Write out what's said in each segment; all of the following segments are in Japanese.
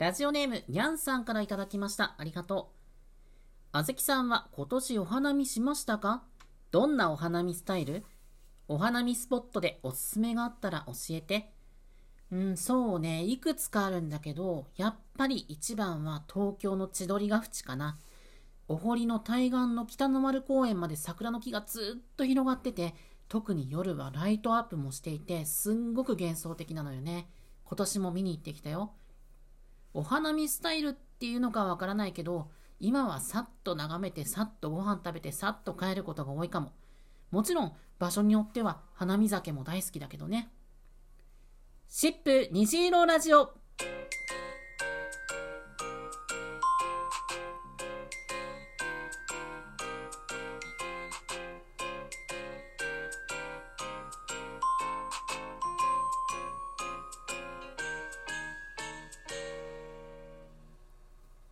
ラジオネーム、にゃんさんからいただきました。ありがとう。あずきさんは今年お花見しましたか？どんなお花見スタイル？お花見スポットでおすすめがあったら教えて。うん、そうね、いくつかあるんだけど、やっぱり一番は東京の千鳥ヶ淵かな。お堀の対岸の北の丸公園まで桜の木がずっと広がってて、特に夜はライトアップもしていて、すんごく幻想的なのよね。今年も見に行ってきたよ。お花見スタイルっていうのかわからないけど、今はさっと眺めて、さっとご飯食べて、さっと帰ることが多いかも。もちろん、場所によっては花見酒も大好きだけどね。シップ虹色ラジオ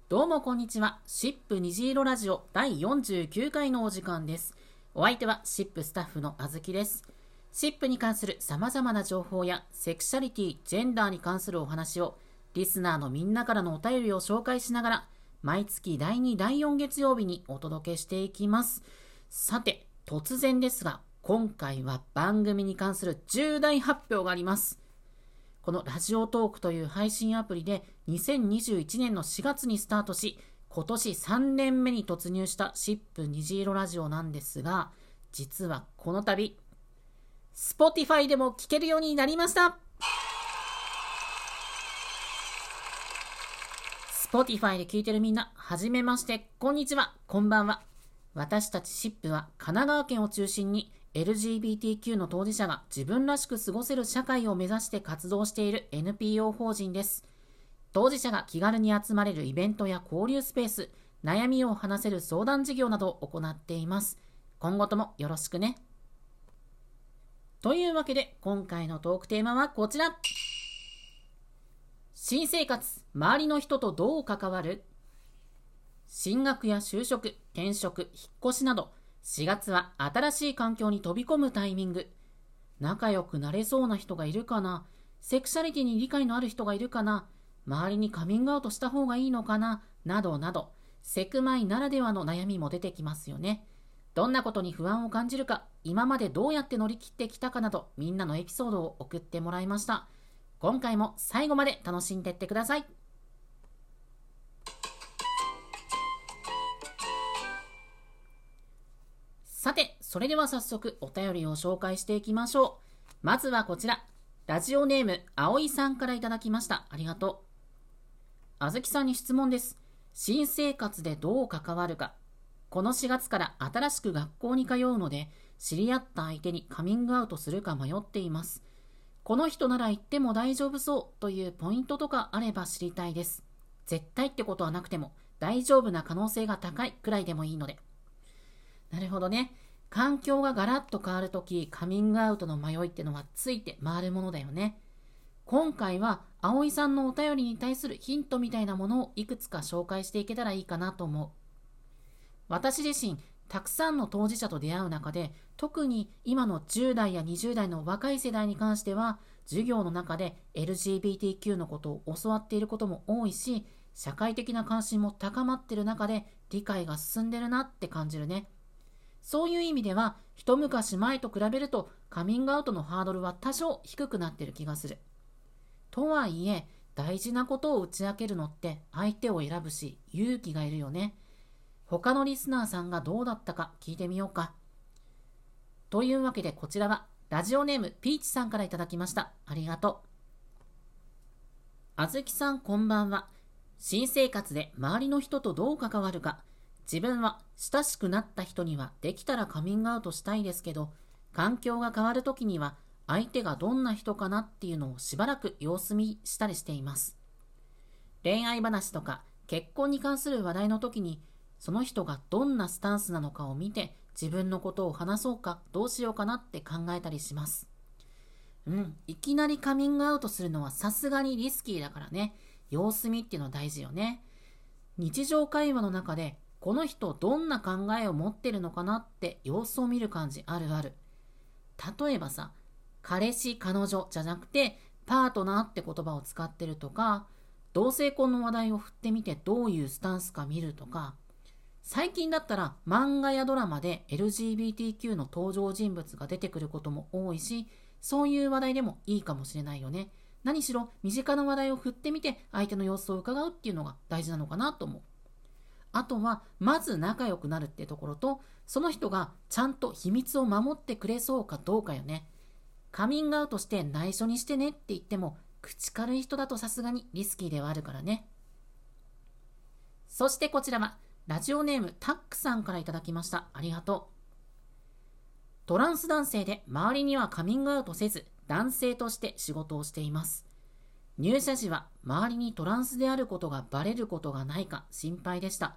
どうもこんにちは。シップ虹色ラジオ第49回のお時間です。お相手はシップスタッフのあずきです。シップに関する様々な情報やセクシャリティ、ジェンダーに関するお話をリスナーのみんなからのお便りを紹介しながら毎月第2、第4月曜日にお届けしていきます。さて、突然ですが、今回は番組に関する重大発表があります。このラジオトークという配信アプリで2021年の4月にスタートし、今年3年目に突入したシップ虹色ラジオなんですが、実はこの度、Spotify でも聴けるようになりました Spotify で聴いてるみんな、はじめまして、こんにちは、こんばんは。私たちシップは神奈川県を中心に LGBTQ の当事者が自分らしく過ごせる社会を目指して活動している NPO 法人です。当事者が気軽に集まれるイベントや交流スペース、悩みを話せる相談事業などを行っています。今後ともよろしくね。というわけで、今回のトークテーマはこちら。新生活、周りの人とどう関わる？進学や就職、転職、引っ越しなど、4月は新しい環境に飛び込むタイミング。仲良くなれそうな人がいるかな？セクシャリティに理解のある人がいるかな？周りにカミングアウトした方がいいのかな？などなど、セクマイならではの悩みも出てきますよね。どんなことに不安を感じるか、今までどうやって乗り切ってきたかなど、みんなのエピソードを送ってもらいました。今回も最後まで楽しんでってください。さて、それでは早速お便りを紹介していきましょう。まずはこちら。ラジオネーム、葵さんからいただきました。ありがとう。あずきさんに質問です。新生活でどう関わるか。この4月から新しく学校に通うので、知り合った相手にカミングアウトするか迷っています。この人なら行っても大丈夫そうというポイントとかあれば知りたいです。絶対ってことはなくても大丈夫な可能性が高いくらいでもいいので。なるほどね。環境がガラッと変わるとき、カミングアウトの迷いってのはついて回るものだよね。今回は葵さんのお便りに対するヒントみたいなものをいくつか紹介していけたらいいかなと思う。私自身、たくさんの当事者と出会う中で、特に今の10代や20代の若い世代に関しては、授業の中で LGBTQ のことを教わっていることも多いし、社会的な関心も高まってる中で理解が進んでるなって感じるね。そういう意味では、一昔前と比べるとカミングアウトのハードルは多少低くなってる気がする。とはいえ、大事なことを打ち明けるのって相手を選ぶし勇気がいるよね。他のリスナーさんがどうだったか聞いてみようか。というわけでこちらはラジオネームピーチさんからいただきました。ありがとう。あずきさんこんばんは。新生活で周りの人とどう関わるか自分は親しくなった人にはできたらカミングアウトしたいですけど、環境が変わるときには相手がどんな人かなっていうのをしばらく様子見したりしています。恋愛話とか結婚に関する話題の時に、その人がどんなスタンスなのかを見て自分のことを話そうかどうしようかなって考えたりします。うん、いきなりカミングアウトするのはさすがにリスキーだからね、様子見っていうのは大事よね。日常会話の中でこの人どんな考えを持ってるのかなって様子を見る感じあるある。例えばさ、彼氏、彼女じゃなくて、パートナーって言葉を使ってるとか、同性婚の話題を振ってみてどういうスタンスか見るとか、最近だったら漫画やドラマで LGBTQ の登場人物が出てくることも多いし、そういう話題でもいいかもしれないよね。何しろ身近な話題を振ってみて相手の様子を伺うっていうのが大事なのかなと思う。あとは、まず仲良くなるってところと、その人がちゃんと秘密を守ってくれそうかどうかよね。カミングアウトして内緒にしてねって言っても、口軽い人だとさすがにリスキーではあるからね。そしてこちらは、ラジオネームタックさんからいただきました。ありがとう。トランス男性で周りにはカミングアウトせず、男性として仕事をしています。入社時は周りにトランスであることがバレることがないか心配でした。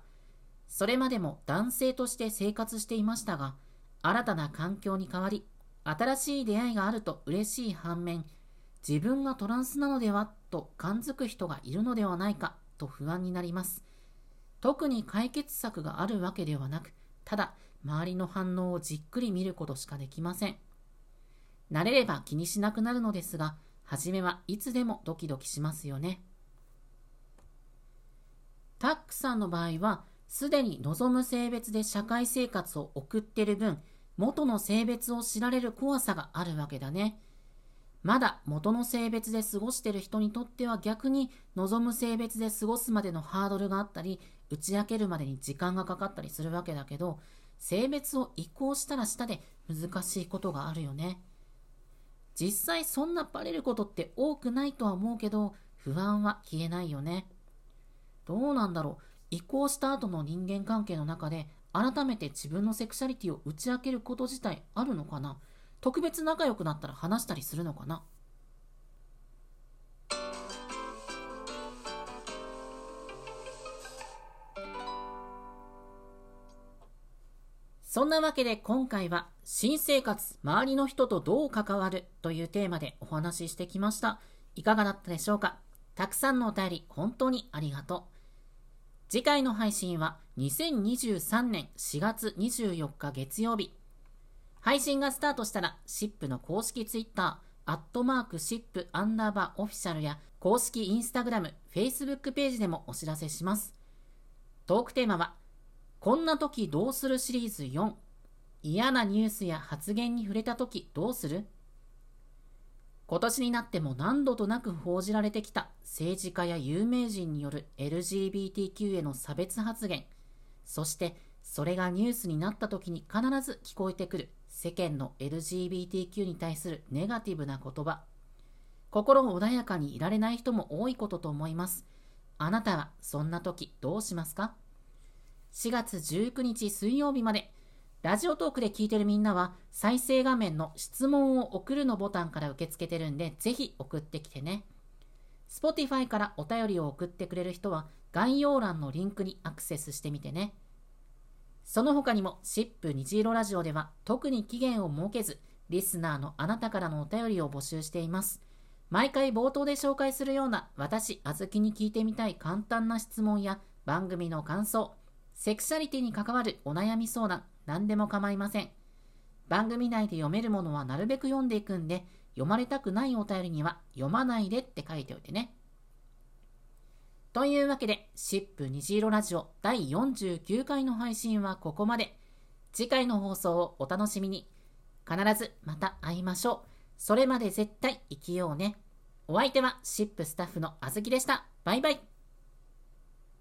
それまでも男性として生活していましたが、新たな環境に変わり、新しい出会いがあると嬉しい反面、自分がトランスなのではと感づく人がいるのではないかと不安になります。特に解決策があるわけではなく、ただ周りの反応をじっくり見ることしかできません。慣れれば気にしなくなるのですが、初めはいつでもドキドキしますよね。タックさんの場合は、すでに望む性別で社会生活を送ってる分、元の性別を知られる怖さがあるわけだね。まだ元の性別で過ごしてる人にとっては逆に望む性別で過ごすまでのハードルがあったり、打ち明けるまでに時間がかかったりするわけだけど、性別を移行したらしたで難しいことがあるよね。実際そんなバレることって多くないとは思うけど、不安は消えないよね。どうなんだろう。移行した後の人間関係の中で、改めて自分のセクシャリティを打ち明けること自体あるのかな特別仲良くなったら話したりするのかなそんなわけで今回は新生活、周りの人とどう関わるというテーマでお話ししてきました。いかがだったでしょうか？たくさんのお便り本当にありがとう。次回の配信は2023年4月24日月曜日。配信がスタートしたら、シップの公式ツイッター、アットマークシップアンダーバーオフィシャルや公式インスタグラム、フェイスブックページでもお知らせします。トークテーマは、こんな時どうするシリーズ4、嫌なニュースや発言に触れた時どうする？今年になっても何度となく報じられてきた政治家や有名人による LGBTQ への差別発言、そしてそれがニュースになった時に必ず聞こえてくる世間の LGBTQ に対するネガティブな言葉。心穏やかにいられない人も多いことと思います。あなたはそんな時どうしますか？?4 月19日水曜日まで、ラジオトークで聞いてるみんなは再生画面の質問を送るのボタンから受け付けてるんで、ぜひ送ってきてね。Spotify からお便りを送ってくれる人は概要欄のリンクにアクセスしてみてね。その他にも、シップ虹色ラジオでは特に期限を設けず、リスナーのあなたからのお便りを募集しています。毎回冒頭で紹介するような私、あずきに聞いてみたい簡単な質問や番組の感想、セクシャリティに関わるお悩み相談、何でも構いません。番組内で読めるものはなるべく読んでいくんで、読まれたくないお便りには読まないでって書いておいてね。というわけで、シップ虹色ラジオ第49回の配信はここまで。次回の放送をお楽しみに。必ずまた会いましょう。それまで絶対生きようね。お相手はシップスタッフのあずきでした。バイバイ。